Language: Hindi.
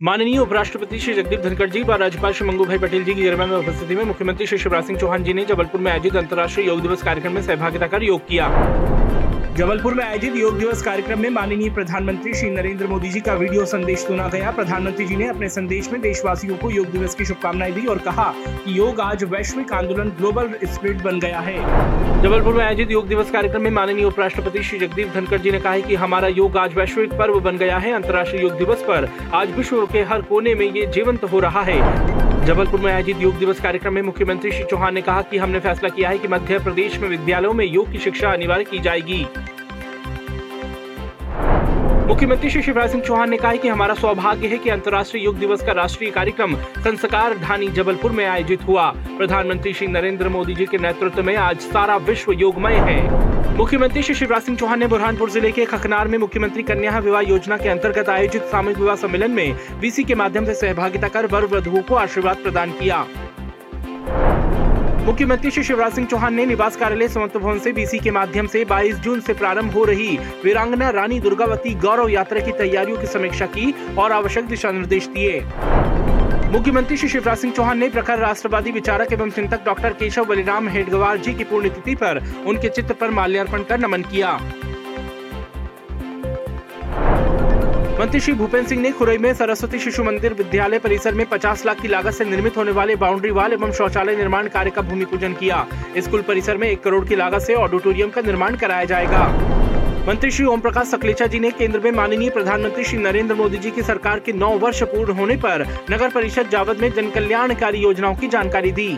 माननीय उपराष्ट्रपति श्री जगदीप धनखड़ जी, व राज्यपाल श्री मंगू भाई पटेल जी की गिरवा में उपस्थिति में मुख्यमंत्री श्री शिवराज सिंह चौहान जी ने जबलपुर में आयोजित अंतर्राष्ट्रीय योग दिवस कार्यक्रम में सहभागिता कर योग किया। जबलपुर में आयोजित योग दिवस कार्यक्रम में माननीय प्रधानमंत्री श्री नरेंद्र मोदी जी का वीडियो संदेश सुना गया। प्रधानमंत्री जी ने अपने संदेश में देशवासियों को योग दिवस की शुभकामनाएँ दी और कहा कि योग आज वैश्विक आंदोलन, ग्लोबल स्पिरिट बन गया है। जबलपुर में आयोजित योग दिवस कार्यक्रम में माननीय उपराष्ट्रपति श्री जगदीप धनखड़ जी ने कहा कि हमारा योग आज वैश्विक पर्व बन गया है। अंतर्राष्ट्रीय योग दिवस पर आज विश्व के हर कोने में ये जीवंत हो रहा है। जबलपुर में आयोजित योग दिवस कार्यक्रम में मुख्यमंत्री श्री चौहान ने कहा कि हमने फैसला किया है कि मध्य प्रदेश में विद्यालयों में योग की शिक्षा अनिवार्य की जाएगी। मुख्यमंत्री श्री शिवराज सिंह चौहान ने कहा कि हमारा सौभाग्य है कि अंतर्राष्ट्रीय योग दिवस का राष्ट्रीय कार्यक्रम संस्कार ढानी जबलपुर में आयोजित हुआ। प्रधानमंत्री श्री नरेंद्र मोदी जी के नेतृत्व में आज सारा विश्व योगमय है। मुख्यमंत्री श्री शिवराज सिंह चौहान ने बुरहानपुर ज़िले के खखनार में मुख्यमंत्री कन्या विवाह योजना के अंतर्गत आयोजित सामूहिक विवाह सम्मेलन में वीसी के माध्यम से सहभागिता कर वर वधुओं को आशीर्वाद प्रदान किया। मुख्यमंत्री श्री शिवराज सिंह चौहान ने निवास कार्यालय समर्थ भवन से बीसी के माध्यम से 22 जून से प्रारंभ हो रही वीरांगना रानी दुर्गावती गौरव यात्रा की तैयारियों की समीक्षा की और आवश्यक दिशा निर्देश दिए। मुख्यमंत्री श्री शिवराज सिंह चौहान ने प्रखर राष्ट्रवादी विचारक एवं चिंतक डॉक्टर केशव बलिराम हेडगवार जी की पुण्यतिथि पर उनके चित्र पर माल्यार्पण कर नमन किया। मंत्री श्री भूपेन्द्र सिंह ने खुरई में सरस्वती शिशु मंदिर विद्यालय परिसर में 50 लाख की लागत से निर्मित होने वाले बाउंड्री वाल एवं शौचालय निर्माण कार्य का भूमि पूजन किया। स्कूल परिसर में एक करोड़ की लागत से ऑडिटोरियम का निर्माण कराया जाएगा। मंत्री श्री ओम प्रकाश सकलेचा जी ने केंद्र में माननीय प्रधानमंत्री श्री नरेंद्र मोदी जी की सरकार के नौ वर्ष पूर्ण होने पर नगर परिषद जावद में जन कल्याणकारी योजनाओं की जानकारी दी।